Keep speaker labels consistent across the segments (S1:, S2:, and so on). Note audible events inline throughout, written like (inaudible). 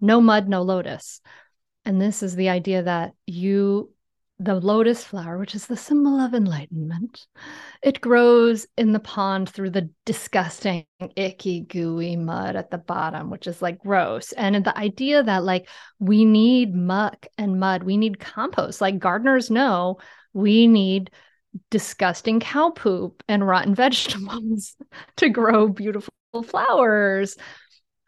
S1: no mud, no lotus. And this is the idea that you, the lotus flower, which is the symbol of enlightenment, it grows in the pond through the disgusting, icky, gooey mud at the bottom, which is like gross. And the idea that like we need muck and mud, we need compost. Like gardeners know we need disgusting cow poop and rotten (laughs) vegetables to grow beautiful flowers.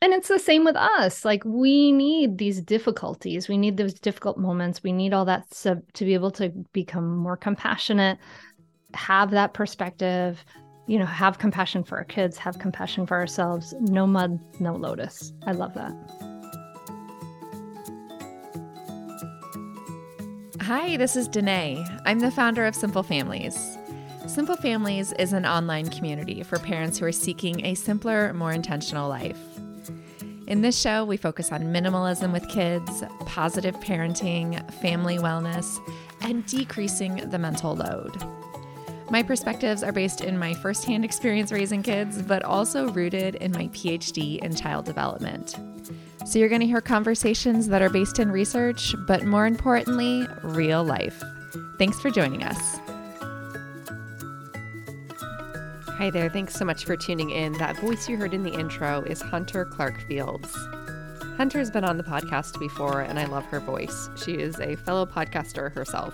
S1: And it's the same with us. Like we need these difficulties. We need those difficult moments. We need all that sub to be able to become more compassionate, have that perspective, you know, have compassion for our kids, have compassion for ourselves. No mud, no lotus. I love that.
S2: Hi, this is Denaye. I'm the founder of Simple Families. Simple Families is an online community for parents who are seeking a simpler, more intentional life. In this show, we focus on minimalism with kids, positive parenting, family wellness, and decreasing the mental load. My perspectives are based in my firsthand experience raising kids, but also rooted in my PhD in child development. So you're going to hear conversations that are based in research, but more importantly, real life. Thanks for joining us.
S3: Hi there. Thanks so much for tuning in. That voice you heard in the intro is Hunter Clarke-Fields. Hunter's been on the podcast before, and I love her voice. She is a fellow podcaster herself.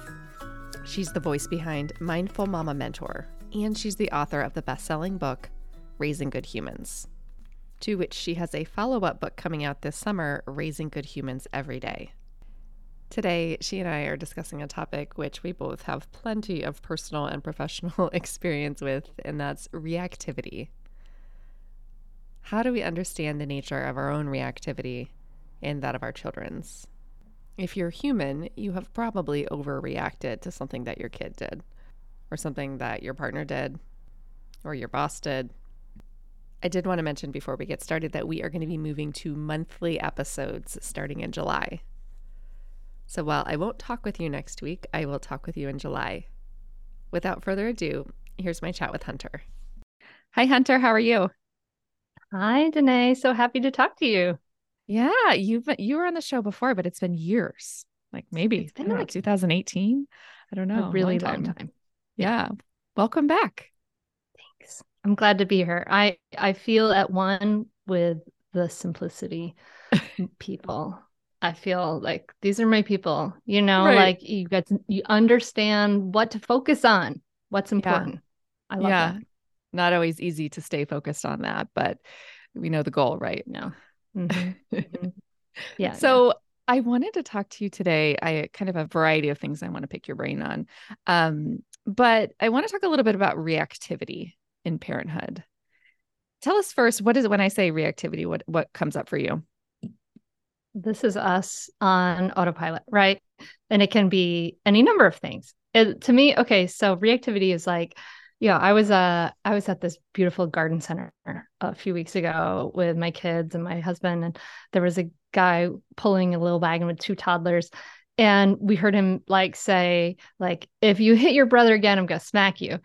S3: She's the voice behind Mindful Mama Mentor, and she's the author of the best selling book, Raising Good Humans to which she has a follow up book coming out this summer, Raising Good Humans Every Day. Today, she and I are discussing a topic which we both have plenty of personal and professional (laughs) experience with, and that's reactivity. How do we understand the nature of our own reactivity and that of our children's? If you're human, you have probably overreacted to something that your kid did, or something that your partner did, or your boss did, I did want to mention before we get started that we are going to be moving to monthly episodes starting in July. So while I won't talk with you next week, I will talk with you in July. Without further ado, here's my chat with Hunter. Hi, Hunter. How are you?
S1: Hi, Denaye. So happy to talk to you.
S2: Yeah, you've you were on the show before, but it's been years. Like maybe it's been like 2018. I don't know.
S1: A oh, really long time. Long time.
S2: Yeah. Welcome back. Thanks.
S1: I'm glad to be here. I I feel at one with the simplicity (laughs) people. I feel like these are my people. You know, right. like you get to, you understand what to focus on, what's important. Yeah. I love yeah. that.
S2: Not always easy to stay focused on that, but we know the goal, right?
S1: No. Mm-hmm. mm-hmm.
S2: Yeah. So yeah. I wanted to talk to you today. I kind of have a variety of things I want to pick your brain on. Um, but I want to talk a little bit about reactivity in parenthood. Tell us first, what is it when I say reactivity? What what comes up for you?
S1: This is us on autopilot, right? And it can be any number of things. It, to me, okay, so reactivity is like, yeah, I was uh I was at this beautiful garden center a few weeks ago with my kids and my husband, and there was a guy pulling a little wagon with two toddlers. And we heard him like say, like, if you hit your brother again, I'm gonna smack you.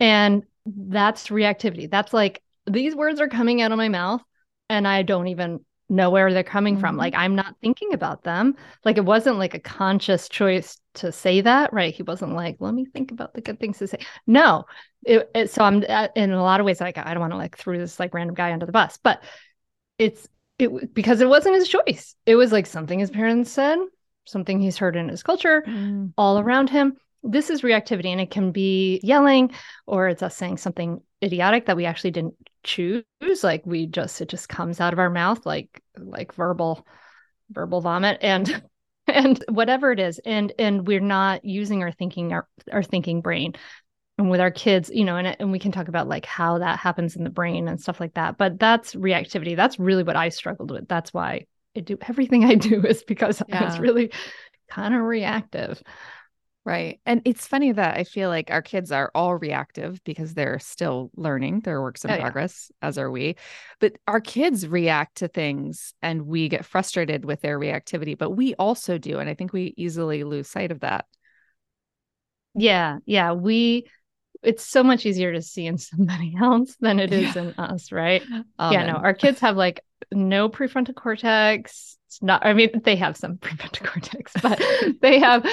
S1: And that's reactivity. That's like these words are coming out of my mouth and I don't even know where they're coming mm-hmm. from. Like I'm not thinking about them. Like it wasn't like a conscious choice to say that, right? He wasn't like, let me think about the good things to say. No. It, it, so I'm uh, in a lot of ways like I don't want to like throw this like random guy under the bus, but it's it because it wasn't his choice. It was like something his parents said, something he's heard in his culture, mm. all around him this is reactivity and it can be yelling or it's us saying something idiotic that we actually didn't choose like we just it just comes out of our mouth like like verbal verbal vomit and (laughs) and whatever it is and and we're not using our thinking our, our thinking brain. And with our kids you know and, and we can talk about like how that happens in the brain and stuff like that but that's reactivity. That's really what i struggled with. That's why i do everything (laughs) i do is because yeah. i was really kind of reactive
S2: Right. And it's funny that I feel like our kids are all reactive because they're still learning, their works in oh, progress, yeah. as are we. But our kids react to things and we get frustrated with their reactivity, but we also do. And I think we easily lose sight of that.
S1: Yeah. Yeah. We, it's so much easier to see in (laughs) somebody else than it is yeah. in us, right? Oh, yeah, no, our kids have like no prefrontal cortex. It's not, I mean, they have some (laughs) prefrontal cortex, but (laughs) they have,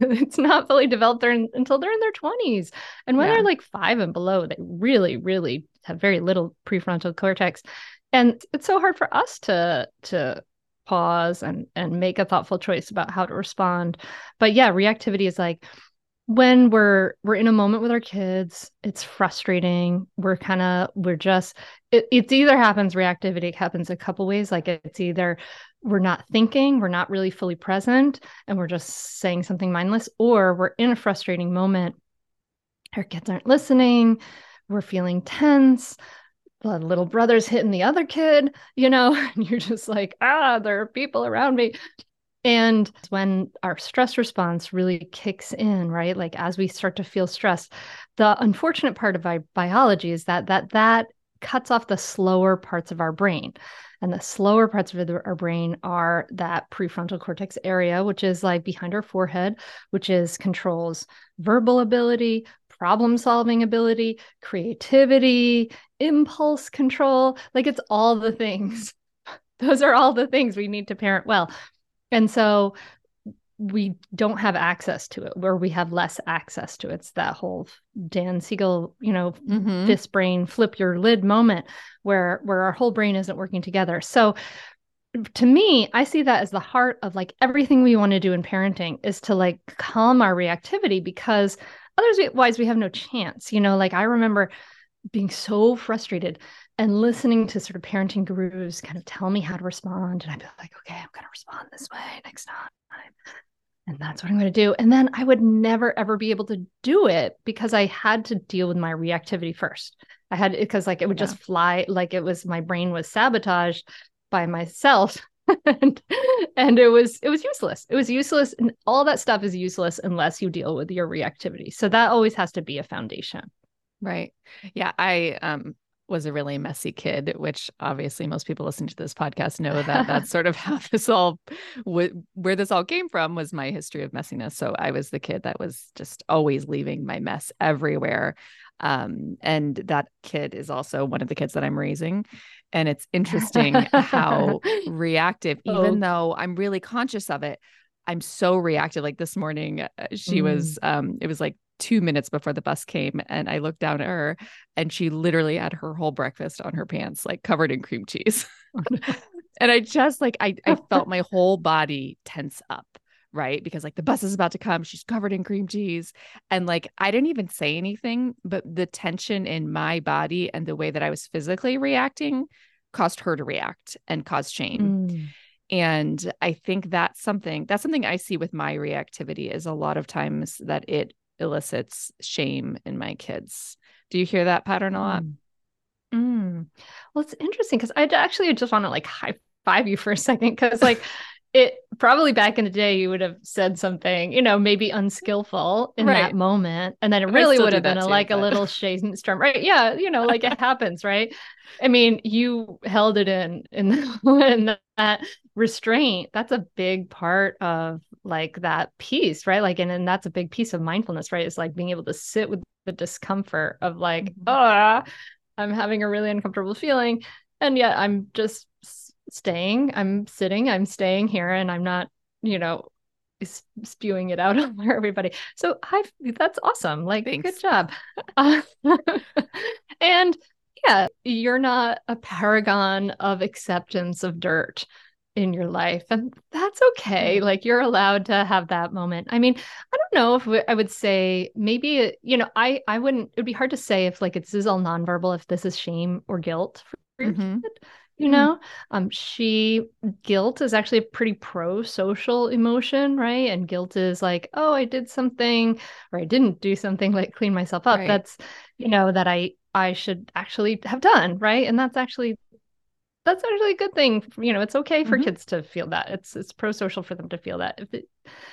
S1: it's not fully developed there until they're in their 20s. And when yeah. they're like five and below, they really, really have very little prefrontal cortex. And it's so hard for us to, to, pause and and make a thoughtful choice about how to respond but yeah reactivity is like when we're we're in a moment with our kids it's frustrating. We're kind of we're just it, it's either happens reactivity it happens a couple ways like it's either we're not thinking we're not really fully present and we're just saying something mindless or we're in a frustrating moment our kids aren't listening we're feeling tense the little brother's hitting the other kid you know (laughs) and you're just like ah there are people around me and when our stress response really kicks in, right? Like as we start to feel stressed, the unfortunate part of our biology is that that that cuts off the slower parts of our brain. And the slower parts of our brain are that prefrontal cortex area, which is like behind our forehead, which is controls verbal ability, problem solving ability, creativity, impulse control. Like it's all the things. (laughs) Those are all the things we need to parent well. And so we don't have access to it where we have less access to it. It's that whole Dan Siegel, you know, mm-hmm. fist brain flip your lid moment where where our whole brain isn't working together. So to me, I see that as the heart of like everything we want to do in parenting is to like calm our reactivity because otherwise we have no chance. You know, like I remember being so frustrated and listening to sort of parenting gurus kind of tell me how to respond. And I'd be like, okay, I'm going to respond this way next time. And that's what I'm going to do. And then I would never, ever be able to do it because I had to deal with my reactivity first. I had because like it would yeah. just fly, like it was my brain was sabotaged by myself. (laughs) and, and it was it was useless. It was useless. And all that stuff is useless unless you deal with your reactivity. So that always has to be a foundation.
S2: Right. Yeah. I um was a really messy kid, which obviously most people listening to this podcast know that that's sort of how (laughs) this all, wh- where this all came from was my history of messiness. So I was the kid that was just always leaving my mess everywhere. Um, and that kid is also one of the kids that I'm raising. And it's interesting how (laughs) reactive, oh. even though I'm really conscious of it, I'm so reactive. Like this morning, uh, she mm. was, um, it was like two minutes before the bus came and I looked down at her and she literally had her whole breakfast on her pants, like covered in cream cheese. (laughs) and I just like I I felt my whole body tense up, right? Because like the bus is about to come, she's covered in cream cheese. And like I didn't even say anything, but the tension in my body and the way that I was physically reacting caused her to react and cause shame. Mm. And I think that's something that's something I see with my reactivity is a lot of times that it elicits shame in my kids. Do you hear that pattern a lot? Mm.
S1: Mm. Well, it's interesting because I actually just want to like high five you for a second because like (laughs) it probably back in the day you would have said something you know maybe unskillful in right. that moment and then it really would have been a, too, like but... a little (laughs) shade storm right yeah you know like it (laughs) happens right i mean you held it in in, in that restraint that's a big part of like that piece right? Like and, and that's a big piece of mindfulness right? It's like being able to sit with the discomfort of like mm-hmm. oh i'm having a really uncomfortable feeling and yet i'm just staying i'm sitting i'm staying here and i'm not you know spewing it out (laughs) over everybody. So i that's awesome like Thanks. good job. Uh, (laughs) and yeah you're not a paragon of acceptance of dirt in your life and that's okay mm-hmm. like you're allowed to have that moment i mean i don't know if i would say maybe you know i i wouldn't it would be hard to say if like this is all nonverbal if this is shame or guilt for your mm-hmm. kid you mm-hmm. know um she guilt is actually a pretty pro-social emotion right and guilt is like oh i did something or i didn't do something like clean myself up right. that's you know that i i should actually have done right and that's actually that's actually a good thing you know it's okay for mm-hmm. kids to feel that it's it's pro-social for them to feel that if it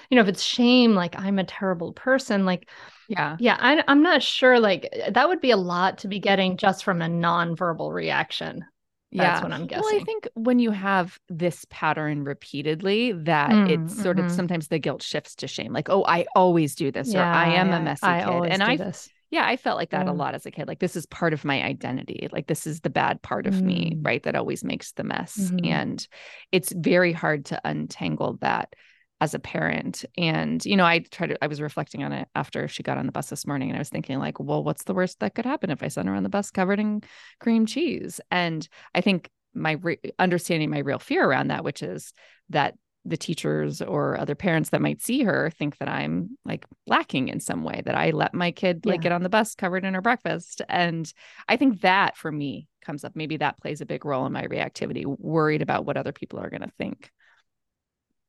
S1: you know if it's shame like i'm a terrible person like
S2: yeah
S1: yeah I, i'm not sure like that would be a lot to be getting just from a non-verbal reaction that's yeah. what I'm guessing.
S2: Well, I think when you have this pattern repeatedly, that mm, it's sort mm-hmm. of sometimes the guilt shifts to shame. Like, oh, I always do this, yeah, or I am yeah, a messy I kid. and I, this. Yeah, I felt like that
S1: Yeah.
S2: a lot as a kid. Like this is part of my identity. Like this is the bad part of me,
S1: Mm.
S2: right? That always makes the mess.
S1: Mhm.
S2: And it's very hard to untangle that as a parent. And, you know, I tried to, I was reflecting on it after she got on the bus this morning and I was thinking, like, well, what's the worst that could happen if I send her on the bus covered in cream cheese? And I think my re- understanding my real fear around that, which is that the teachers or other parents that might see her think that I'm like lacking in some way, that I let my kid like
S1: Yeah.
S2: get on the bus covered in her breakfast. And I think that for me comes up. Maybe that plays a big role in my reactivity, worried about what other people are going to think.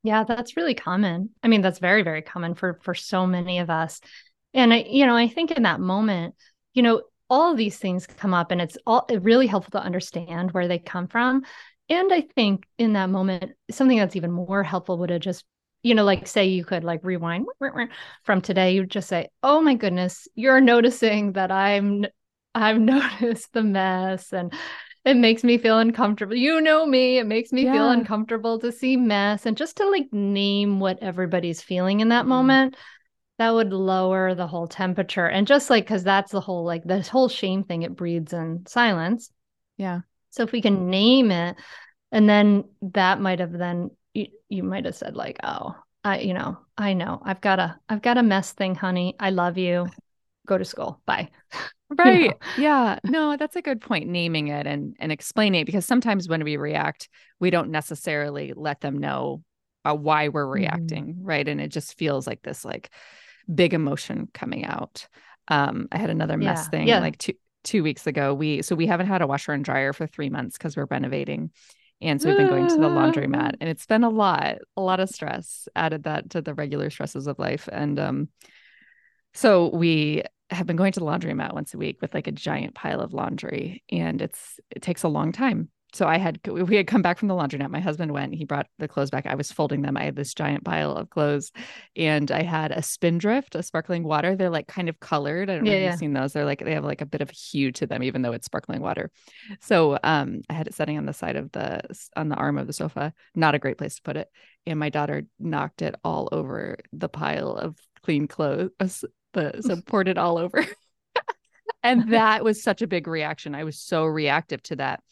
S1: Yeah, that's really common. I mean, that's very, very common for for so many of us. And I, you know, I think in that moment, you know, all of these things come up and it's all really helpful to understand where they come from. And I think in that moment, something that's even more helpful would have just, you know, like say you could like rewind from today, you just say, "Oh my goodness, you're noticing that I'm I've (laughs) noticed the mess and it makes me feel uncomfortable. You know me, it makes me feel uncomfortable to see mess and just to like name what everybody's feeling in that
S2: Mhm.
S1: moment. That would lower the whole temperature. And just like cuz that's the whole like this whole shame thing it breeds in silence.
S2: Yeah.
S1: So if we can name it and then that might have then you, you might have said like, "Oh, I you know, I know. I've got a I've got a mess thing, honey. I love you. Go to school. Bye." (laughs)
S2: Right.
S1: know?
S2: Yeah. No, that's a good point. Naming it and and explaining it because sometimes when we react, we don't necessarily let them know uh, why we're
S1: Mhm.
S2: reacting, right? And it just feels like this like big emotion coming out. Um, I had another mess
S1: Yeah,
S2: thing
S1: yeah.
S2: like two two weeks ago. We so we haven't had a washer and dryer for three months because we're renovating. And so we've been going to the laundromat and it's been a lot, a lot of stress. Added that to the regular stresses of life. And um so we have been going to the laundromat once a week with like a giant pile of laundry and it's it takes a long time. So I had we had come back from the laundromat. My husband went, he brought the clothes back. I was folding them. I had this giant pile of clothes and I had a spindrift, a sparkling water. They're like kind of colored. I don't know
S1: Yeah,
S2: if
S1: yeah.
S2: you've seen those. They're like they have like a bit of hue to them, even though it's sparkling water. So um I had it setting on the side of the on the arm of the sofa. Not a great place to put it. And my daughter knocked it all over the pile of clean clothes. (laughs) The so (laughs) poured it all over. (laughs) and that was such a big reaction. I was so reactive to that.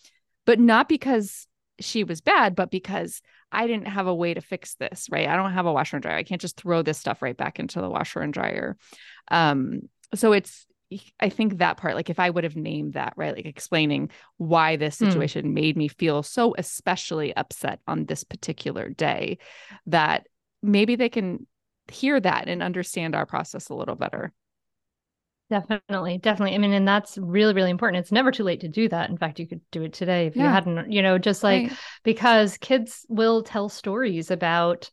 S2: But not because she was bad, but because I didn't have a way to fix this, right? I don't have a washer and dryer. I can't just throw this stuff right back into the washer and dryer. Um, so it's I think that part, like if I would have named that, right, like explaining why this
S1: Hmm.
S2: situation made me feel so especially upset on this particular day, that maybe they can hear that and understand our process a little better.
S1: Definitely, definitely. I mean, and that's really, really important. It's never too late to do that. In fact, you could do it today if you hadn't, you know, just like
S2: Right.
S1: because kids will tell stories about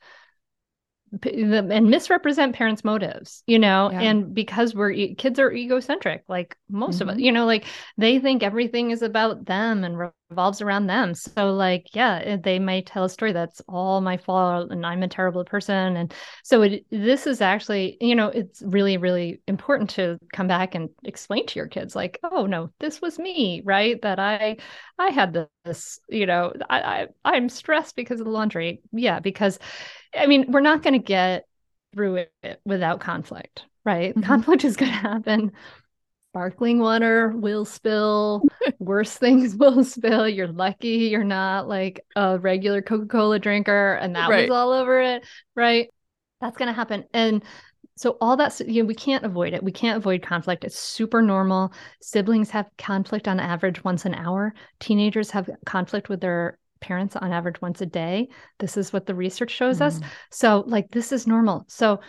S1: and misrepresent parents' motives, you know,
S2: Yeah.
S1: and because we're kids are egocentric, like most of us,
S2: Mhm.
S1: you know, like they think everything is about them and revolves around them. So, like, yeah, eh, they might tell a story that's all my fault and I'm a terrible person. And so, it, this is actually, you know, it's really, really important to come back and explain to your kids, like, oh no, this was me, right? That I, I had this, you know, I, I I'm stressed because of the laundry. Yeah, because I mean, we're not going to get through it without conflict, right?
S2: Mhm.
S1: Conflict (laughs) is going to happen. Sparkling water will spill, (laughs) worse things (laughs) will spill. You're lucky you're not like a regular Coca Cola drinker and that
S2: Right.
S1: was all over it, right? That's going to happen. And so all that's you know we can't avoid it we can't avoid conflict it's super normal siblings have conflict on average once an hour teenagers have conflict with their parents on average once a day this is what the research shows us
S2: Mhm.
S1: so like this is normal so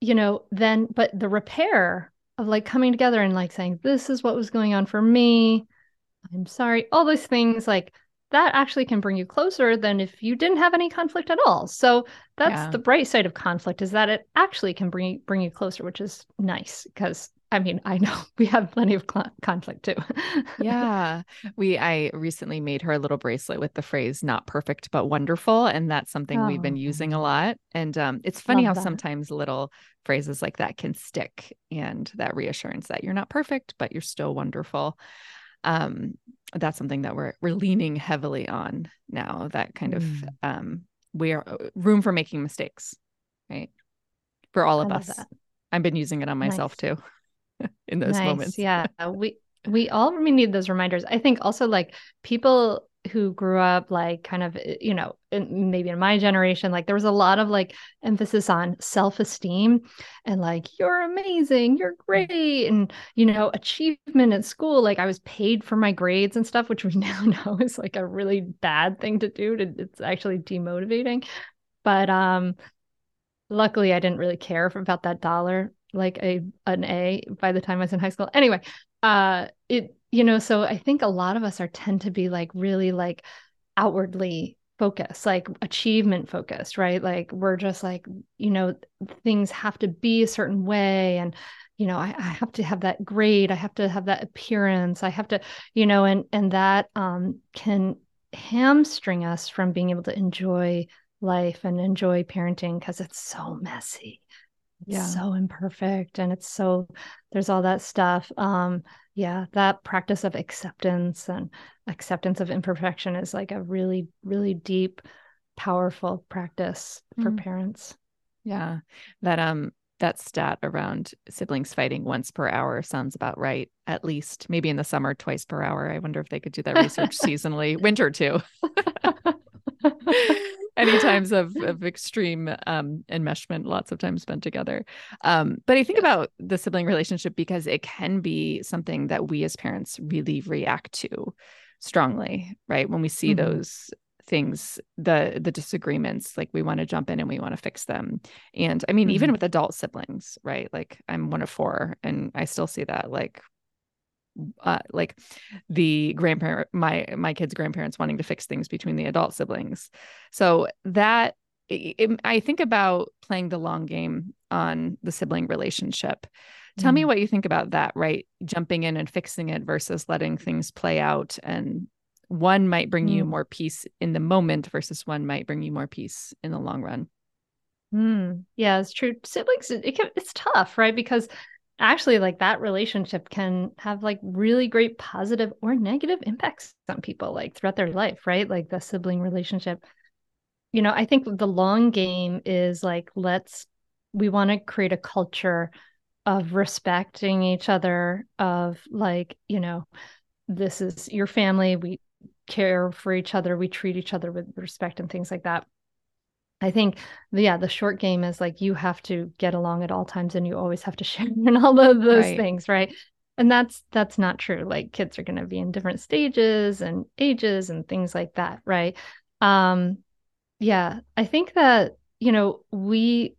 S1: you know then but the repair of like coming together and like saying this is what was going on for me i'm sorry all those things like that actually can bring you closer than if you didn't have any conflict at all so that's
S2: Yeah.
S1: the bright side of conflict is that it actually can bring bring you closer which is nice because i mean i know (laughs) we have plenty of cl- conflict too
S2: yeah we i recently made her a little bracelet with the phrase not perfect but wonderful and that's something we've been using a
S1: Oh.
S2: lot and um, it's funny
S1: Love
S2: how
S1: that.
S2: sometimes little phrases like that can stick and that reassurance that you're not perfect but you're still wonderful um, that's something that we're we're leaning heavily on now that kind of
S1: Mm.
S2: um, we are room for making mistakes right for all of us
S1: that.
S2: i've been using it on myself
S1: Nice.
S2: too (laughs) in those
S1: nice.
S2: moments.
S1: Yeah. We we all need those reminders. I think also like people who grew up like kind of eh, you know in, maybe in my generation like there was a lot of like emphasis on self-esteem and like you're amazing you're great and you know achievement at school like i was paid for my grades and stuff which we (laughs) now know is like a really bad thing to do to, it's actually demotivating but um luckily i didn't really care about that dollar like a an a by the time i was in high school. Anyway uh it you know so i think a lot of us are tend to be like really like outwardly focused like achievement focused right? Like we're just like you know things have to be a certain way and you know I, I have to have that grade i have to have that appearance i have to you know and and that um can hamstring us from being able to enjoy life and enjoy parenting because it's so messy yeah. so imperfect and it's so there's all that stuff um yeah that practice of acceptance and acceptance of imperfection is like a really really deep powerful practice for mm. parents
S2: yeah that um that stat around siblings fighting once per hour sounds about right at least maybe in the summer twice per hour i wonder if they could do that research (laughs) seasonally winter too (laughs) (laughs) any (laughs) times of, of extreme um, enmeshment, lots of time spent together. Um, but I think yes. about the sibling relationship because it can be something that we as parents really react to strongly, right? When we see mm-hmm. those things the the disagreements like we want to jump in and we want to fix them and i mean mm-hmm. even with adult siblings right like i'm one of four and i still see that like uh, like the grandparent my my kids grandparents wanting to fix things between the adult siblings so that it, i think about playing the long game on the sibling relationship tell mm. me what you think about that right jumping in and fixing it versus letting things play out and one might bring mm. you more peace in the moment versus one might bring you more peace in the long run
S1: mm. yeah it's true siblings it can, it's tough right because actually like that relationship can have like really great positive or negative impacts on people like throughout their life right? Like the sibling relationship. You know i think the long game is like let's we want to create a culture of respecting each other of like you know this is your family we care for each other we treat each other with respect and things like that I think, yeah, the short game is like you have to get along at all times and you always have to (laughs) share and all of those right. things, right? And that's that's not true. Like kids are going to be in different stages and ages and things like that, right? Um yeah, I think that, you know, we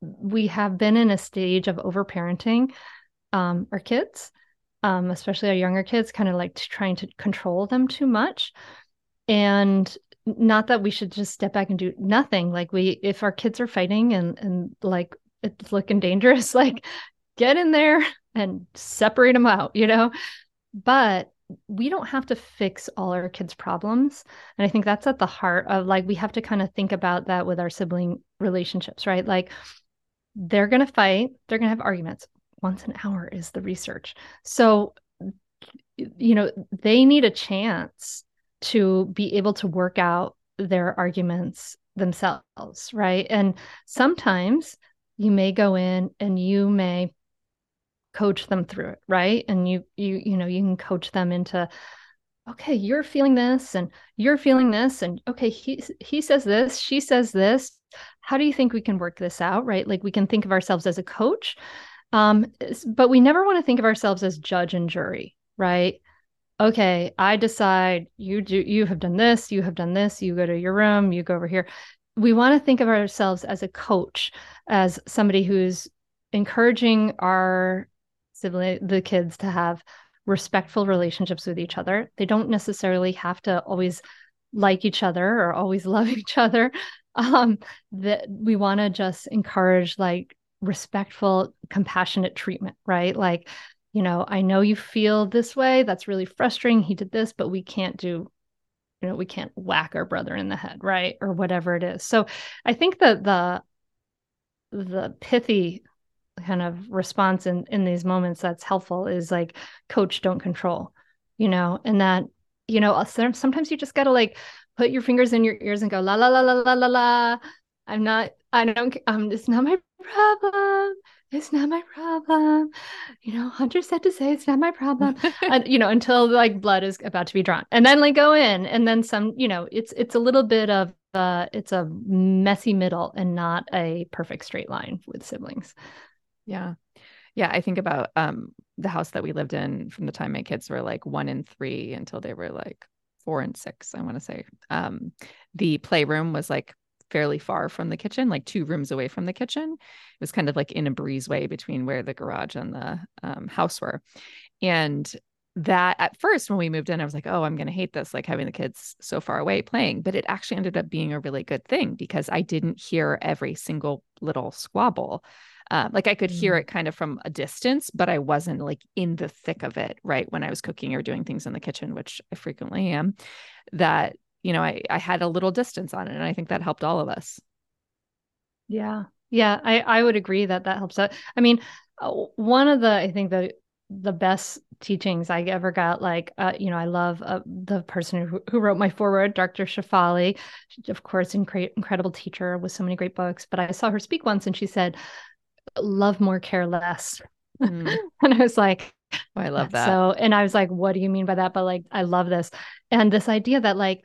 S1: we have been in a stage of overparenting um our kids, um especially our younger kids kind of like trying to control them too much. And not that we should just step back and do nothing. Like we if our kids are fighting and and like it's looking dangerous (laughs) like get in there and separate them out you know? But we don't have to fix all our kids problems. And i think that's at the heart of like we have to kind of think about that with our sibling relationships right? Like they're going to fight they're going to have arguments. Once an hour is the research. So you know they need a chance to be able to work out their arguments themselves, right? And sometimes you may go in and you may coach them through it, right? And you you you know, you can coach them into okay, you're feeling this and you're feeling this and okay, he he says this, she says this. How do you think we can work this out, right? Like we can think of ourselves as a coach. Um, but we never want to think of ourselves as judge and jury, right? Okay, I decide you do you have done this, you have done this, you go to your room, you go over here. We want to think of ourselves as a coach, as somebody who's encouraging our sibling the kids to have respectful relationships with each other. They don't necessarily have to always like each other or always (laughs) love each other. Um, that we want to just encourage like respectful, compassionate treatment, right? Like you know, I know you feel this way. That's really frustrating. He did this, but we can't do, you know, we can't whack our brother in the head, right? Or whatever it is. So I think that the the pithy kind of response in in these moments that's helpful is like coach don't control you know and that you know uh, sometimes you just got to like put your fingers in your ears and go la la la la la la la i'm not I don't, um, it's not my problem. It's not my problem. You know, Hunter said to say it's not my problem. (laughs) and, you know, until like blood is about to be drawn and then like go in and then some, you know, it's, it's a little bit of, uh, it's a messy middle and not a perfect straight line with siblings.
S2: Yeah. Yeah. I think about, um, the house that we lived in from the time my kids were like one and three until they were like four and six, I want to say. Um, the playroom was like fairly far from the kitchen, like two rooms away from the kitchen. It was kind of like in a breezeway between where the garage and the um, house were. And that at first, when we moved in, I was like, oh, I'm going to hate this, like having the kids so far away playing. But it actually ended up being a really good thing because I didn't hear every single little squabble. Uh, like I could hear mm. it kind of from a distance, but I wasn't like in the thick of it, right? When I was cooking or doing things in the kitchen, which I frequently am, that you know, I, I had a little distance on it. And I think that helped all of us.
S1: Yeah. Yeah. I, I would agree that that helps out. I mean, uh, one of the, I think the, the best teachings I ever got, like, uh, you know, I love uh, the person who, who wrote my foreword, Dr. Shefali, of course, incre- incredible teacher with so many great books. But I saw her speak once and she said, love more, care less. Mm. (laughs) and I was like,
S2: oh, I love that.
S1: So, and I was like, what do you mean by that? But like, I love this. And this idea that like,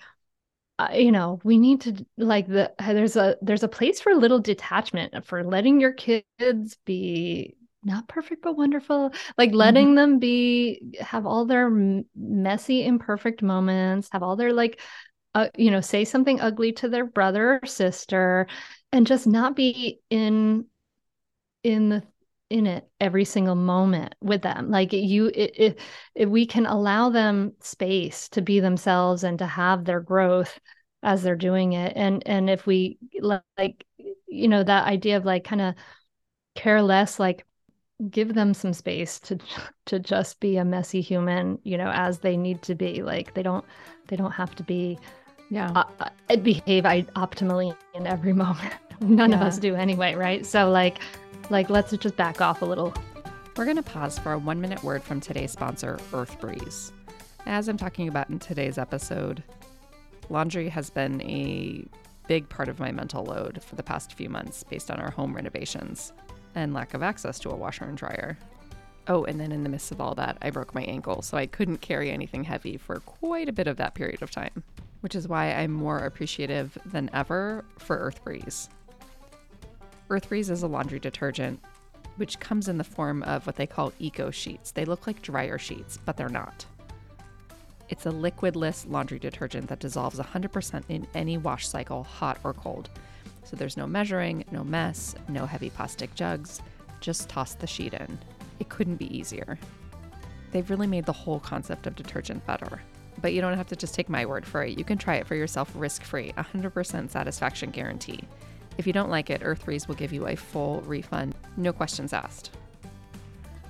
S1: uh, you know we need to like the there's a there's a place for a little detachment for letting your kids be not perfect but wonderful like letting mm-hmm. them be have all their messy imperfect moments have all their like uh, you know say something ugly to their brother or sister and just not be in in the in it every single moment with them. Like you if, if we can allow them space to be themselves and to have their growth as they're doing it. And and if we like you know that idea of like kind of care less like give them some space to (laughs) to just be a messy human you know as they need to be. Like they don't they don't have to be yeah. uh, uh behave optimally in every (laughs) moment. None yeah. of us do anyway right? So like like, let's just back off a little.
S2: We're going to pause for a one minute word from today's sponsor, Earth Breeze. As I'm talking about in today's episode, laundry has been a big part of my mental load for the past few months based on our home renovations and lack of access to a washer and dryer. Oh, and then in the midst of all that, I broke my ankle, so I couldn't carry anything heavy for quite a bit of that period of time, which is why I'm more appreciative than ever for Earth Breeze. Earthbreeze is a laundry detergent which comes in the form of what they call eco sheets. They look like dryer sheets, but they're not. It's a liquidless laundry detergent that dissolves 100% in any wash cycle, hot or cold. So there's no measuring, no mess, no heavy plastic jugs. Just toss the sheet in. It couldn't be easier. They've really made the whole concept of detergent better. But you don't have to just take my word for it. You can try it for yourself risk free, 100% satisfaction guarantee. If you don't like it, Earthbreeze will give you a full refund, no questions asked.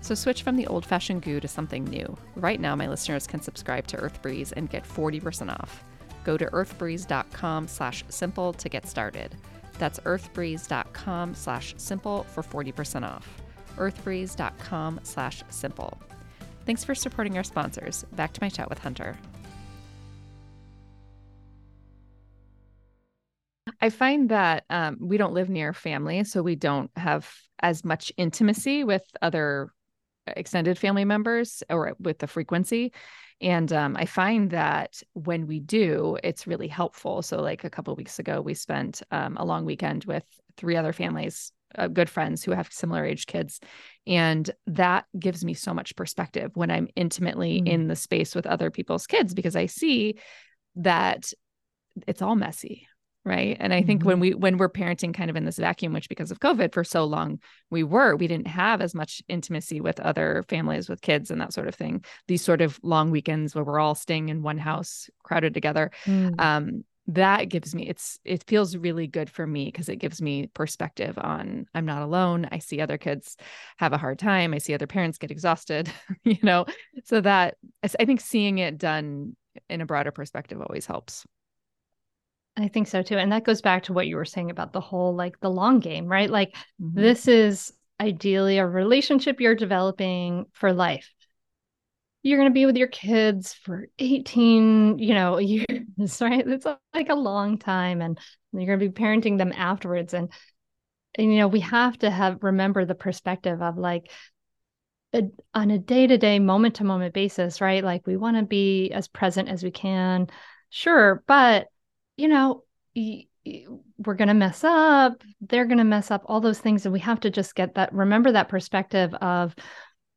S2: So switch from the old-fashioned goo to something new. Right now, my listeners can subscribe to Earthbreeze and get 40% off. Go to earthbreeze.com slash simple to get started. That's earthbreeze.com slash simple for 40% off. earthbreeze.com slash simple. Thanks for supporting our sponsors. Back to my chat with Hunter. I find that um, we don't live near family, so we don't have as much intimacy with other extended family members or with the frequency. And um, I find that when we do, it's really helpful. So, like a couple weeks ago, we spent um, a long weekend with three other families, uh, good friends who have similar age kids. And that gives me so much perspective when I'm intimately mm. in the space with other people's kids because I see that it's all messy right? And i think mm-hmm. when we when we're parenting kind of in this vacuum which because of covid for so long we were we didn't have as much intimacy with other families with kids and that sort of thing. These sort of long weekends where we're all staying in one house crowded together mm. um, that gives me it's it feels really good for me because it gives me perspective on i'm not alone. I see other kids have a hard time. I see other parents get exhausted (laughs) you know? So that i think seeing it done in a broader perspective always helps
S1: I think so too. And that goes back to what you were saying about the whole like the long game, right? Like mm-hmm. this is ideally a relationship you're developing for life. You're going to be with your kids for 18, you know, (laughs) years, right? It's like a long time and you're going to be parenting them afterwards and and you know we have to have remember the perspective of like a, on a day-to-day moment-to-moment basis right like we want to be as present as we can sure but you know y- we're going to mess up they're going to mess up all those things and we have to just get that remember that perspective of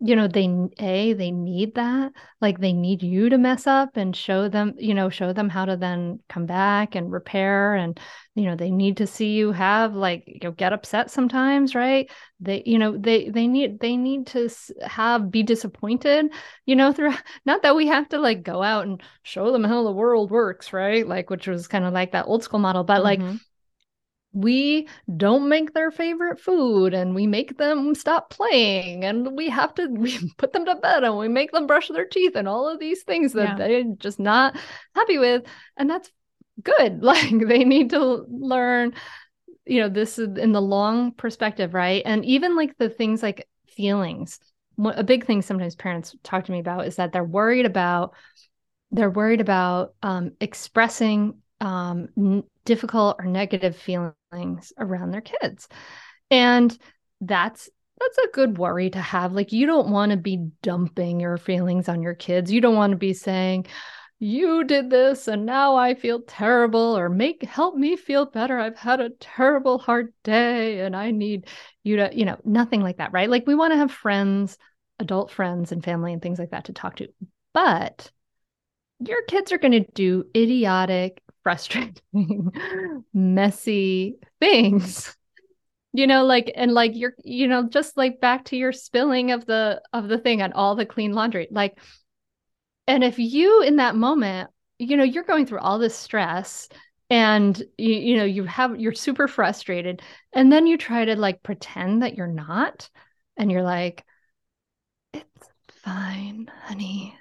S1: you know they a they need that like they need you to mess up and show them you know show them how to then come back and repair and you know they need to see you have like you know get upset sometimes right they you know they they need they need to have be disappointed you know (laughs) through not that we have to like go out and show them how the world works right like which was kind of like that old school model but mm-hmm. like we don't make their favorite food and we make them stop playing and we have to (laughs) we put them to bed and we make them brush their teeth and all of these things that yeah. they're just not happy with. And that's good. (laughs) Like they need to learn you know this is in the long perspective right? And even like the things like feelings. A big thing sometimes parents talk to me about is that they're worried about they're worried about um, expressing um, n- difficult or negative feelings around their kids. And that's that's a good worry to have. Like you don't want to be dumping your feelings on your kids. You don't want to be saying, you did this and now I feel terrible or make help me feel better. I've had a terrible hard day and I need you to, you know, nothing like that, right? Like we want to have friends, adult friends and family and things like that to talk to. But your kids are going to do idiotic frustrating, (laughs) messy things. You know, like and like you're, you know, just like back to your spilling of the of the thing and all the clean laundry. Like, and if you in that moment, you know, you're going through all this stress and you, you know you have you're super frustrated and then you try to like pretend that you're not and you're like it's fine honey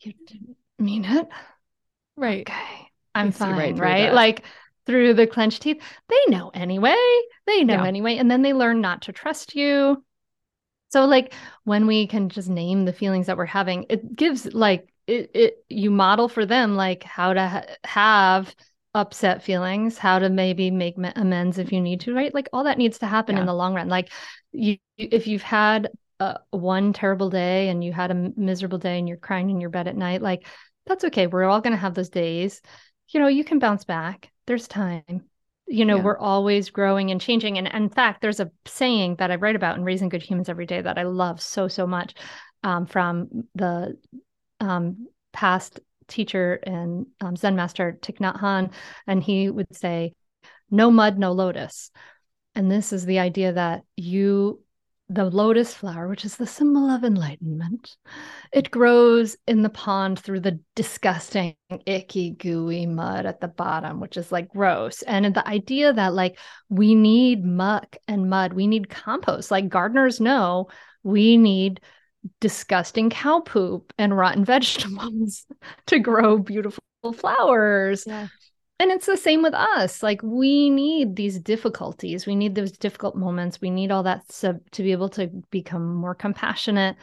S1: you didn't mean it
S3: Right.
S1: Okay. I'm fine. Right, right? Like through the clenched teeth. They know anyway. They know yeah. anyway. And then they learn not to trust you. So like when we can just name the feelings that we're having, it gives like it, it you model for them like how to ha- have upset feelings, how to maybe make amends if you need to, right? Like all that needs to happen yeah. in the long run. Like you if you've had uh, one terrible day and you had a miserable day and you're crying in your bed at night, like that's okay. We're all going to have those days. You know, you can bounce back. There's time. You know, yeah. we're always growing and changing. And, and, in fact, there's a saying that I write about in Raising Good Humans Every Day that I love so, so much um, from the um, past teacher and um, Zen master Thich Nhat Hanh. And he would say, no mud, no lotus. And this is the idea that you the lotus flower, which is the symbol of enlightenment, it grows in the pond through the disgusting, icky, gooey mud at the bottom, which is like gross. And the idea that like we need muck and mud, we need compost. Like gardeners know we need disgusting cow poop and rotten (laughs) vegetables to grow beautiful flowers. Yeah and it's the same with us. Like we need these difficulties. We need those difficult moments. We need all that sub to be able to become more compassionate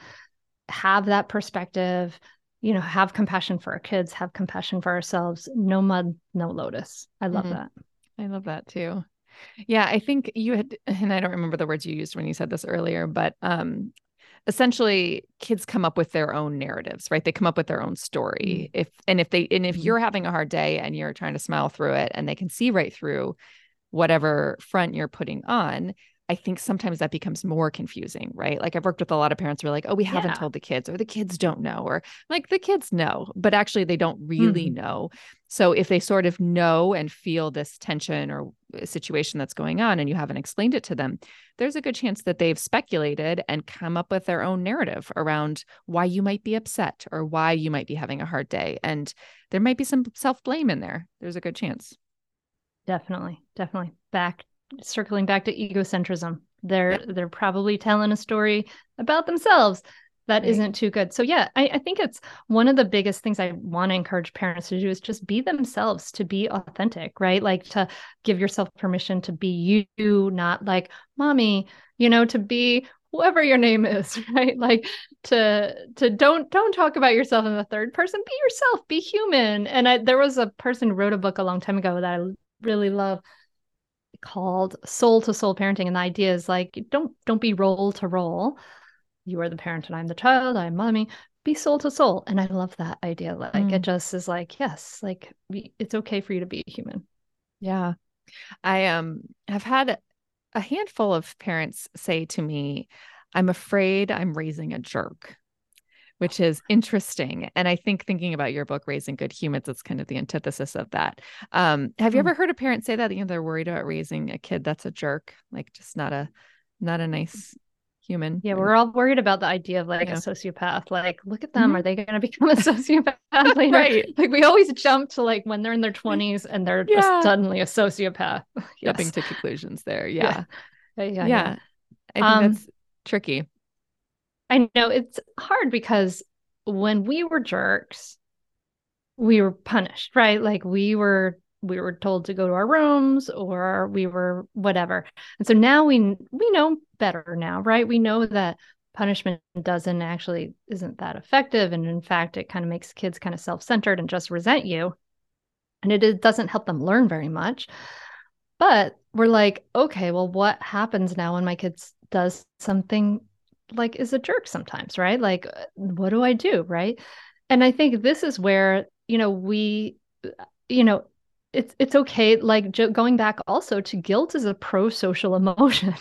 S1: have that perspective you know have compassion for our kids have compassion for ourselves. No mud no lotus. I love mm-hmm. that.
S3: I love that too. Yeah i think you had and i don't remember the words you used when you said this earlier but um essentially kids come up with their own narratives right they come up with their own story mm-hmm. if and if they and if mm-hmm. you're having a hard day and you're trying to smile through it and they can see right through whatever front you're putting on I think sometimes that becomes more confusing, right? Like I've worked with a lot of parents who are like, oh, we haven't yeah. told the kids, or the kids don't know, or like the kids know, but actually they don't really mm-hmm. know. So if they sort of know and feel this tension or situation that's going on and you haven't explained it to them, there's a good chance that they've speculated and come up with their own narrative around why you might be upset or why you might be having a hard day. And there might be some self blame in there. There's a good chance.
S1: Definitely. Definitely. Back circling back to egocentrism. They're yeah. they're probably telling a story about themselves that right. not too good. So yeah, I, I, think it's one of the biggest things I want to encourage parents to do is just be themselves, to be authentic, right? Like to give yourself permission to be you, not like mommy, you know, to be whoever your name is, (laughs) right? Like to to don't don't talk about yourself in the third person. Be yourself, be human. And I there was a person who wrote a book a long time ago that I really love called soul to soul parenting and the idea is like don't don't be role to role you are the parent and i'm the child i'm mommy. Be soul to soul. And i love that idea. Like mm. it just is like yes like it's okay for you to be human.
S2: Yeah. I um have had a handful of parents say to me i'm afraid i'm raising a jerk which is interesting. And I think thinking about your book, Raising Good Humans, it's kind of the antithesis of that. Um, have you mm. ever heard a parent say that? You know, they're worried about raising a kid that's a jerk, like just not a not a nice human.
S1: Yeah, we're all worried about the idea of like yeah. a sociopath. Like, look at them. Mm-hmm. Are they going to become a (laughs) sociopath later? right. Like, we always jump to like when they're in their 20s and they're yeah. suddenly a sociopath. (laughs)
S2: Jumping to conclusions there. Yeah.
S1: Yeah. Yeah.
S2: yeah. yeah. I think um, that's tricky.
S1: I know it's hard because when we were jerks, we were punished, right? Like we were we were told to go to our rooms or we were whatever. And so now we we know better now, right? We know that punishment doesn't actually isn't that effective and in fact it kind of makes kids kind of self-centered and just resent you. And it, it doesn't help them learn very much. But we're like, okay, well what happens now when my kids does something like is a jerk sometimes, right? Like, uh, what do I do? Right. And I think this is where, you know, we, uh, you know, it's it's okay like going back also to guilt is a pro-social (laughs) emotion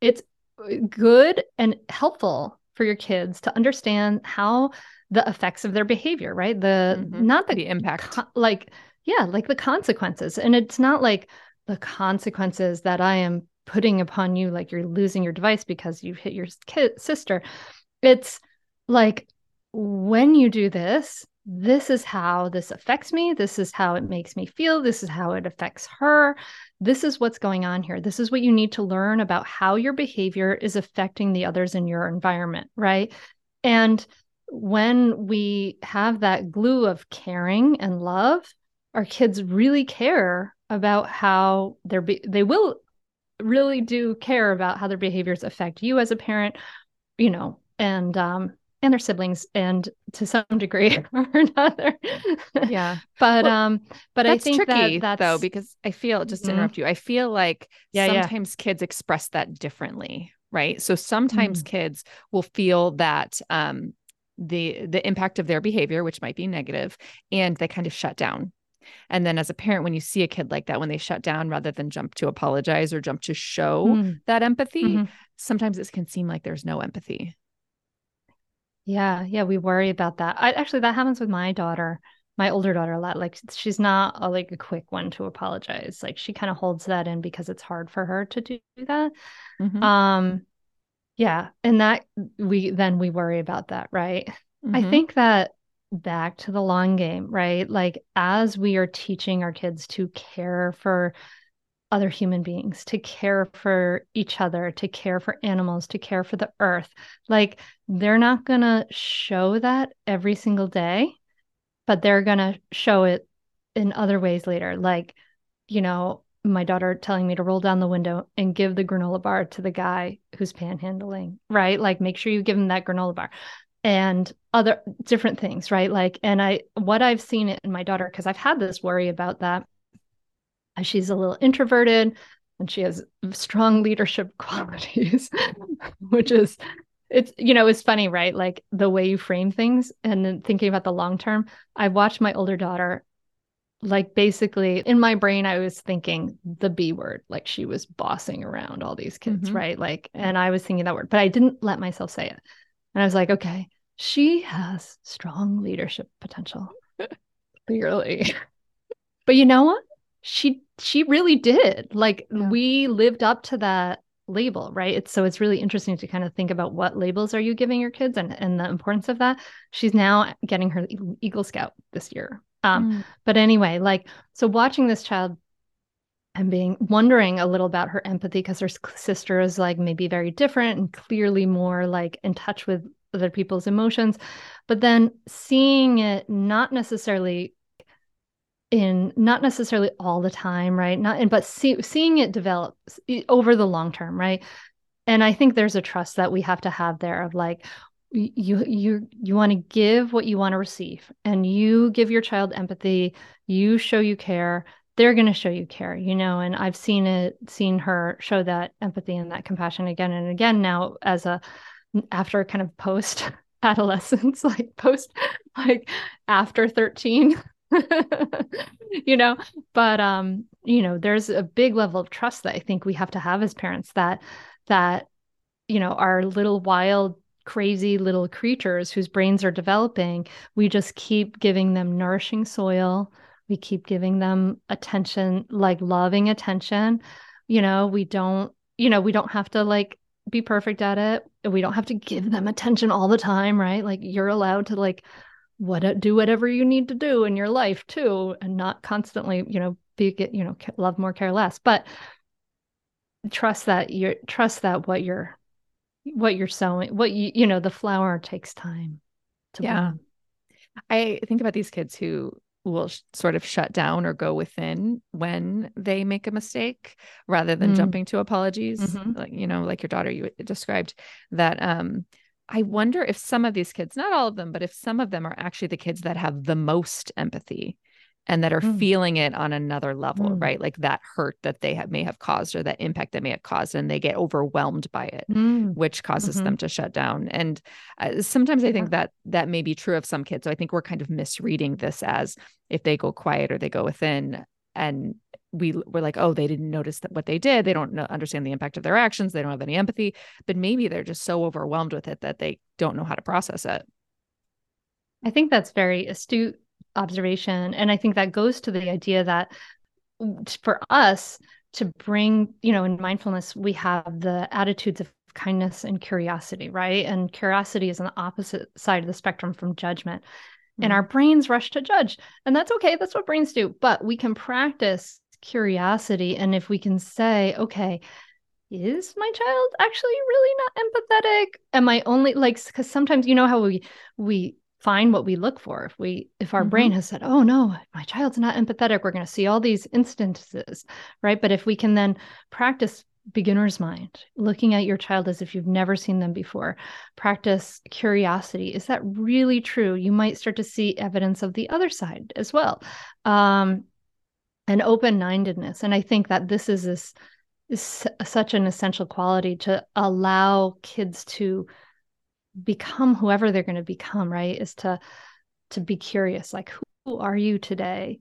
S1: it's uh, good and helpful for your kids to understand how the effects of their behavior right the mm-hmm. not the,
S2: the impact
S1: co- like yeah like the consequences and it's not like the consequences that i am putting upon you like you're losing your device because you've hit your sister. It's like when you do this this is how this affects me. This is how it makes me feel. This is how it affects her. This is what's going on here. This is what you need to learn about how your behavior is affecting the others in your environment right? And when we have that glue of caring and love our kids really care about how they're be- they will really do care about how their behaviors affect you as a parent, you know, and um and their siblings and to some degree (laughs) or another.
S2: Yeah.
S1: but well, um but I think
S2: tricky
S1: that
S2: that's though because I feel just to mm-hmm. interrupt you, I feel like yeah, sometimes yeah. kids express that differently, right? So sometimes mm. kids will feel that um the the impact of their behavior which might be negative and they kind of shut down and then as a parent, when you see a kid like that, when they shut down rather than jump to apologize or jump to show mm. that empathy, mm-hmm. sometimes it can seem like there's no empathy.
S1: Yeah. Yeah. We worry about that. I actually, that happens with my daughter, my older daughter a lot. Like she's not a, like a quick one to apologize. Like she kind of holds that in because it's hard for her to do that. Mm-hmm. Um, yeah. And that we, then we worry about that. Right. Mm-hmm. I think that back to the long game, right? Like as we are teaching our kids to care for other human beings, to care for each other, to care for animals, to care for the earth, like they're not going to show that every single day, but they're going to show it in other ways later. Like, you know, my daughter telling me to roll down the window and give the granola bar to the guy who's panhandling, right? Like, make sure you give him that granola bar and other different things, right? Like, and I, what I've seen in my daughter, because I've had this worry about that. She's a little introverted and she has strong leadership (laughs) qualities, which is, it's, you know, it's funny, right? Like the way you frame things and then thinking about the long term. I watched my older daughter like basically in my brain i was thinking the b word like she was bossing around all these kids mm-hmm. right like and i was thinking that word but i didn't let myself say it and I was like, okay, she has strong leadership potential. (laughs) Clearly. (laughs) but you know what? She she really did. Like yeah. we lived up to that label, right? It's so it's really interesting to kind of think about what labels are you giving your kids and and the importance of that. She's now getting her Eagle Scout this year. Um, mm. but anyway, like so watching this child and being wondering a little about her empathy because her sister is like maybe very different and clearly more like in touch with other people's emotions. But then seeing it not necessarily in not necessarily all the time right? Not and but see, seeing it develop over the long term right? And i think there's a trust that we have to have there of like you you you want to give what you want to receive and you give your child empathy you show you care they're going to show you care, you know, and I've seen it, seen her show that empathy and that compassion again and again now as a, after kind of post (laughs) adolescence, (laughs) like post, like after 13, (laughs) you know, but, um, you know, there's a big level of trust that I think we have to have as parents that, that, you know, our little wild crazy little creatures whose brains are developing, we just keep giving them nourishing soil, we keep giving them attention like loving attention. You know we don't you know we don't have to like be perfect at it. We don't have to give them attention all the time right? Like you're allowed to like what do whatever you need to do in your life too and not constantly you know be get you know love more care less. But trust that you're trust that what you're what you're sowing what you you know the flower takes time
S2: to yeah. bloom. i think about these kids who will sh- sort of shut down or go within when they make a mistake rather than mm. jumping to apologies mm-hmm. like you know like your daughter you described that um i wonder if some of these kids not all of them but if some of them are actually the kids that have the most empathy and that are mm. feeling it on another level, mm. right? Like that hurt that they have may have caused or that impact that may have caused, and they get overwhelmed by it, mm. which causes mm-hmm. them to shut down. And uh, sometimes I think yeah. that that may be true of some kids. So I think we're kind of misreading this as if they go quiet or they go within, and we were like, oh, they didn't notice that what they did. They don't know, understand the impact of their actions. They don't have any empathy. But maybe they're just so overwhelmed with it that they don't know how to process it.
S1: I think that's very astute observation. And I think that goes to the idea that for us to bring, you know, in mindfulness, we have the attitudes of kindness and curiosity, right? And curiosity is on the opposite side of the spectrum from judgment. Mm-hmm. And our brains rush to judge. And that's okay. That's what brains do. But we can practice curiosity. And if we can say, okay, is my child actually really not empathetic? Am I only like because sometimes you know how we we find what we look for. If we if our mm-hmm. brain has said oh no my child's not empathetic we're going to see all these instances right? But if we can then practice beginner's mind looking at your child as if you've never seen them before practice curiosity. Is that really true? You might start to see evidence of the other side as well um and open-mindedness. And i think that this is this is such an essential quality to allow kids to become whoever they're going to become right is to to be curious like who are you today?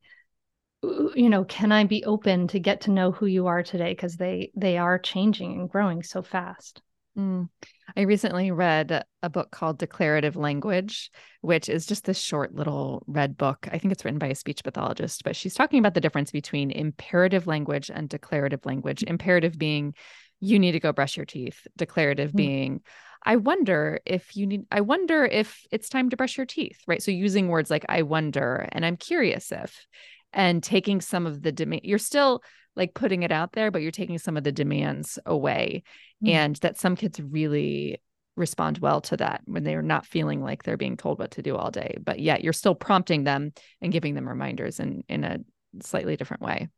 S1: You know can i be open to get to know who you are today? Because they they are changing and growing so fast.
S2: Mm. i recently read a book called declarative language which is just this short little red book. I think it's written by a speech pathologist but she's talking about the difference between imperative language and declarative language. Imperative being you need to go brush your teeth. Declarative mm. being I wonder if you need, I wonder if it's time to brush your teeth, right? So using words like I wonder and I'm curious if, and taking some of the demand, you're still like putting it out there, but you're taking some of the demands away. Mm-hmm. And that some kids really respond well to that when they're not feeling like they're being told what to do all day, but yet you're still prompting them and giving them reminders in, in a slightly different way.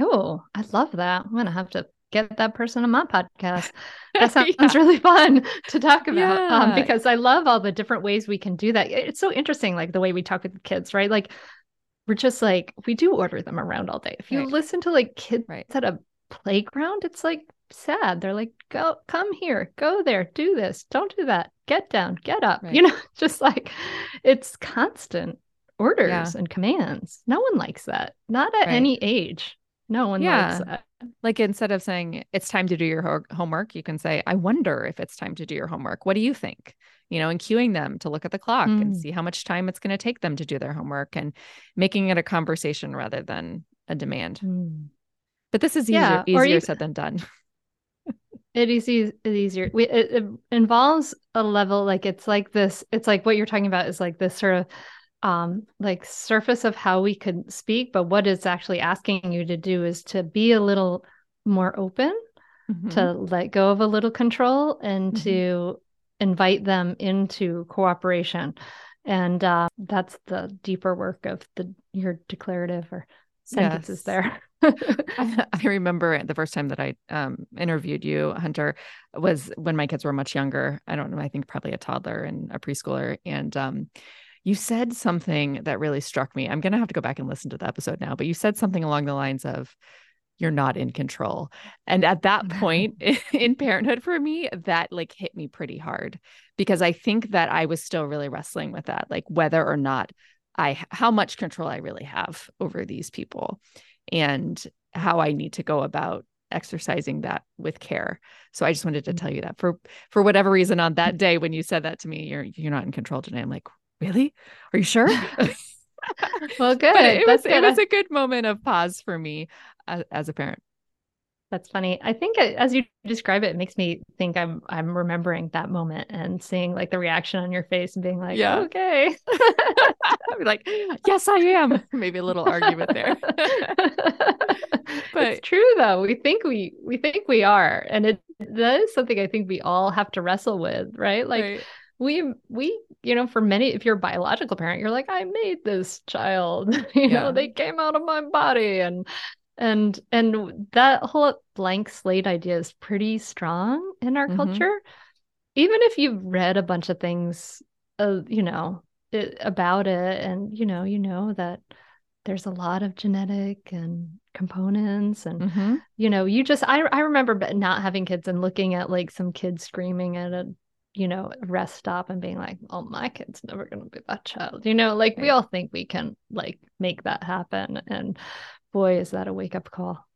S1: Oh, I love that. I'm going to have to get that person on my podcast. (laughs) That sounds yeah. really fun to talk about um, yeah. um, because I love all the different ways we can do that. It's so interesting, like the way we talk with the kids, right? Like we're just like we do order them around all day. If you right. listen to like kids right. at a playground, it's like sad. They're like, go, come here, go there, do this, don't do that, get down, get up. (laughs) Right. You know, just like it's constant orders yeah. and commands. No one likes that, not at any age. No one yeah. likes that.
S2: Like instead of saying it's time to do your ho- homework, you can say, I wonder if it's time to do your homework. What do you think? You know, and cueing them to look at the clock mm. and see how much time it's going to take them to do their homework and making it a conversation rather than a demand. Mm. But this is easier, yeah, easier said than done. (laughs)
S1: it is easier. We, it, it involves a level like it's like this. It's like what you're talking about is like this sort of um, like surface of how we could speak, but what it's actually asking you to do is to be a little more open, mm-hmm. to let go of a little control, and mm-hmm. to invite them into cooperation. And uh, that's the deeper work of the your declarative or sentences yes. there. (laughs)
S2: I, I, remember the first time that I um, interviewed you, Hunter, was when my kids were much younger. I don't know, I think probably a toddler and a preschooler. And um, you said something that really struck me. I'm going to have to go back and listen to the episode now, but you said something along the lines of, you're not in control. And at that point (laughs) (laughs) in parenthood for me, that like hit me pretty hard because I think that I was still really wrestling with that, like whether or not I, how much control I really have over these people and how I need to go about exercising that with care. So I just wanted to mm. tell you that for for whatever reason on that day when you said that to me, you're you're not in control today. I'm like, really? Are you sure? (laughs) (laughs)
S1: well, good.
S2: But it was good. it was a good moment of pause for me as, as a parent.
S1: That's funny. I think as you describe it, it makes me think I'm I'm remembering that moment and seeing like the reaction on your face and being like, yeah. okay. (laughs)
S2: I'd be like, yes, I am. Maybe a little argument there.
S1: but it's true though. We think we we think we are. And it that is something I think we all have to wrestle with, right? Like right. We we, you know, for many, if you're a biological parent, you're like, I made this child. (laughs) you yeah. know, they came out of my body and and and that whole blank slate idea is pretty strong in our mm-hmm. culture even if you've read a bunch of things uh, you know it, about it and you know you know that there's a lot of genetic and components and mm-hmm. you know you just I, I remember not having kids and looking at like some kids screaming at a you know rest stop and being like oh my kid's never going to be that child you know like right. we all think we can like make that happen and boy, is that a wake up call.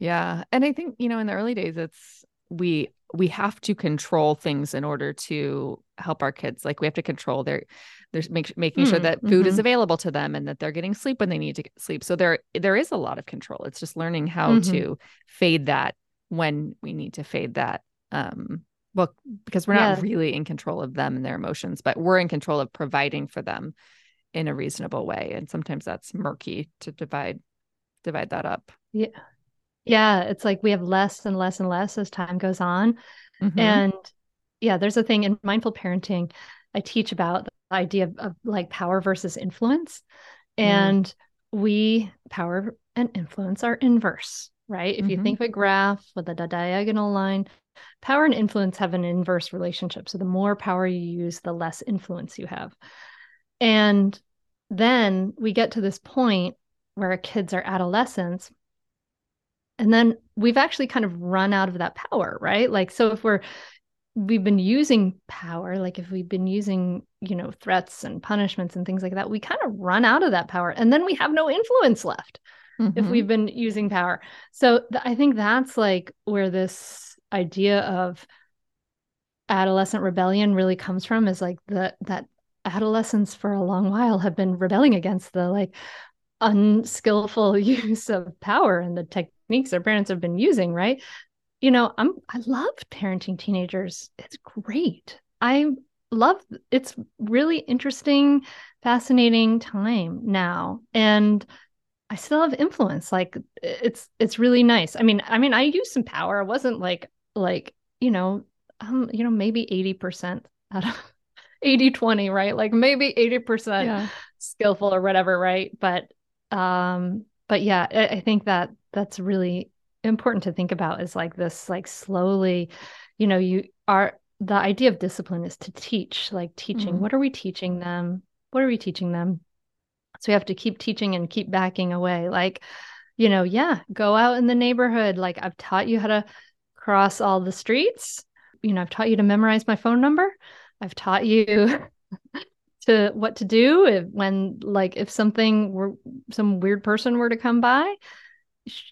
S2: Yeah. And I think, you know, in the early days, it's we we have to control things in order to help our kids. Like we have to control their there's make, making mm, sure that food mm-hmm. is available to them and that they're getting sleep when they need to get sleep. So there there is a lot of control. It's just learning how mm-hmm. to fade that when we need to fade that. Um well, because we're yeah. not really in control of them and their emotions, but we're in control of providing for them in a reasonable way. And sometimes that's murky to divide divide that up.
S1: Yeah. Yeah. It's like we have less and less and less as time goes on. Mm-hmm. And yeah, there's a thing in mindful parenting I teach about the idea of, of like power versus influence. Mm. And mm. we power and influence are inverse, right? If mm-hmm. you think of a graph with a diagonal line, power and influence have an inverse relationship. So the more power you use, the less influence you have. And then we get to this point where our kids are adolescents and then we've actually kind of run out of that power right like so if we're we've been using power like if we've been using you know threats and punishments and things like that we kind of run out of that power and then we have no influence left mm-hmm. if we've been using power so th- i think that's like where this idea of adolescent rebellion really comes from is like the that adolescents for a long while have been rebelling against the like unskillful (laughs) use of power and the techniques their parents have been using, right? You know, I'm I love parenting teenagers. It's great. I love it's really interesting, fascinating time now. And I still have influence. Like it's it's really nice. I mean, I mean, I used some power. I wasn't like like, you know, um, you know, maybe 80% out of (laughs) 80 20, right? Like maybe 80% yeah. skillful or whatever, right? But um but yeah I, I think that that's really important to think about is like this like slowly you know you are the idea of discipline is to teach like teaching mm-hmm. what are we teaching them what are we teaching them so we have to keep teaching and keep backing away. Like you know yeah go out in the neighborhood. Like i've taught you how to cross all the streets. You know i've taught you to memorize my phone number. I've taught you (laughs) to what to do if when like if something were some weird person were to come by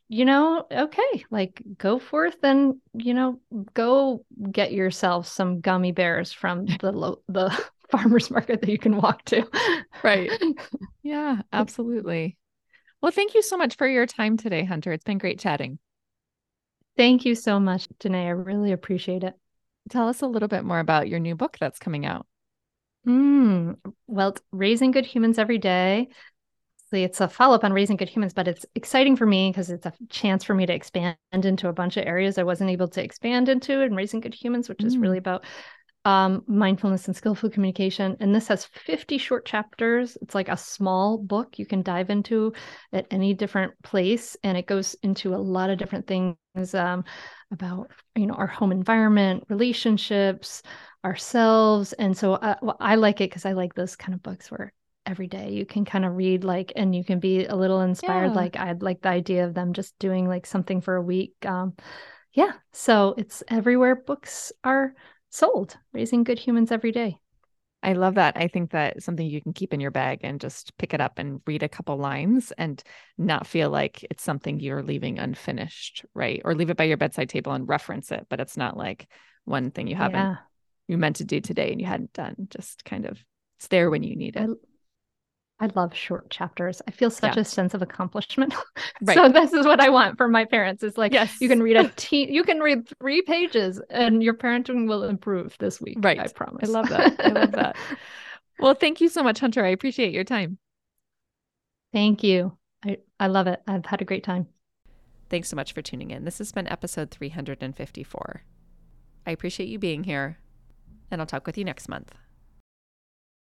S1: you know okay like go forth and you know go get yourself some gummy bears from the lo- the (laughs) farmers market that you can walk to.
S2: Right. (laughs) Yeah absolutely. Well thank you so much for your time today hunter. It's been great chatting.
S1: Thank you so much Denaye. i really appreciate it.
S2: Tell us a little bit more about your new book that's coming out.
S1: Mm, well, raising good humans every day. It's a follow up on raising good humans, but it's exciting for me because it's a chance for me to expand into a bunch of areas I wasn't able to expand into in raising good humans, which mm. is really about um, mindfulness and skillful communication. And this has 50 short chapters. It's like a small book you can dive into at any different place. And it goes into a lot of different things um, about, you know, our home environment, relationships, ourselves. And so uh, well, I like it because I like those kind of books where every day. You can kind of read like, and you can be a little inspired.
S3: Yeah.
S1: Like I'd like the idea of them just doing like something for a week. Um, yeah. So it's everywhere books are sold, raising good humans every day.
S2: I love that. I think that something you can keep in your bag and just pick it up and read a couple lines and not feel like it's something you're leaving unfinished, right? Or leave it by your bedside table and reference it, but it's not like one thing you haven't
S1: Yeah.
S2: you meant to do today and you hadn't done. Just kind of it's there when you need it.
S1: I love short chapters. I feel such
S2: Yeah.
S1: a sense of accomplishment. (laughs)
S2: Right.
S1: So this is what I want for my parents. It's like
S2: Yes.
S1: you can read a (laughs) te- you can read three pages and your parenting will improve this week.
S2: Right.
S1: I promise.
S2: I love that. I love that. (laughs) Well, thank you so much, Hunter. I appreciate your time.
S1: Thank you. I, I love it. I've had a great time.
S3: Thanks so much for tuning in. This has been episode 354. I appreciate you being here, and I'll talk with you next month.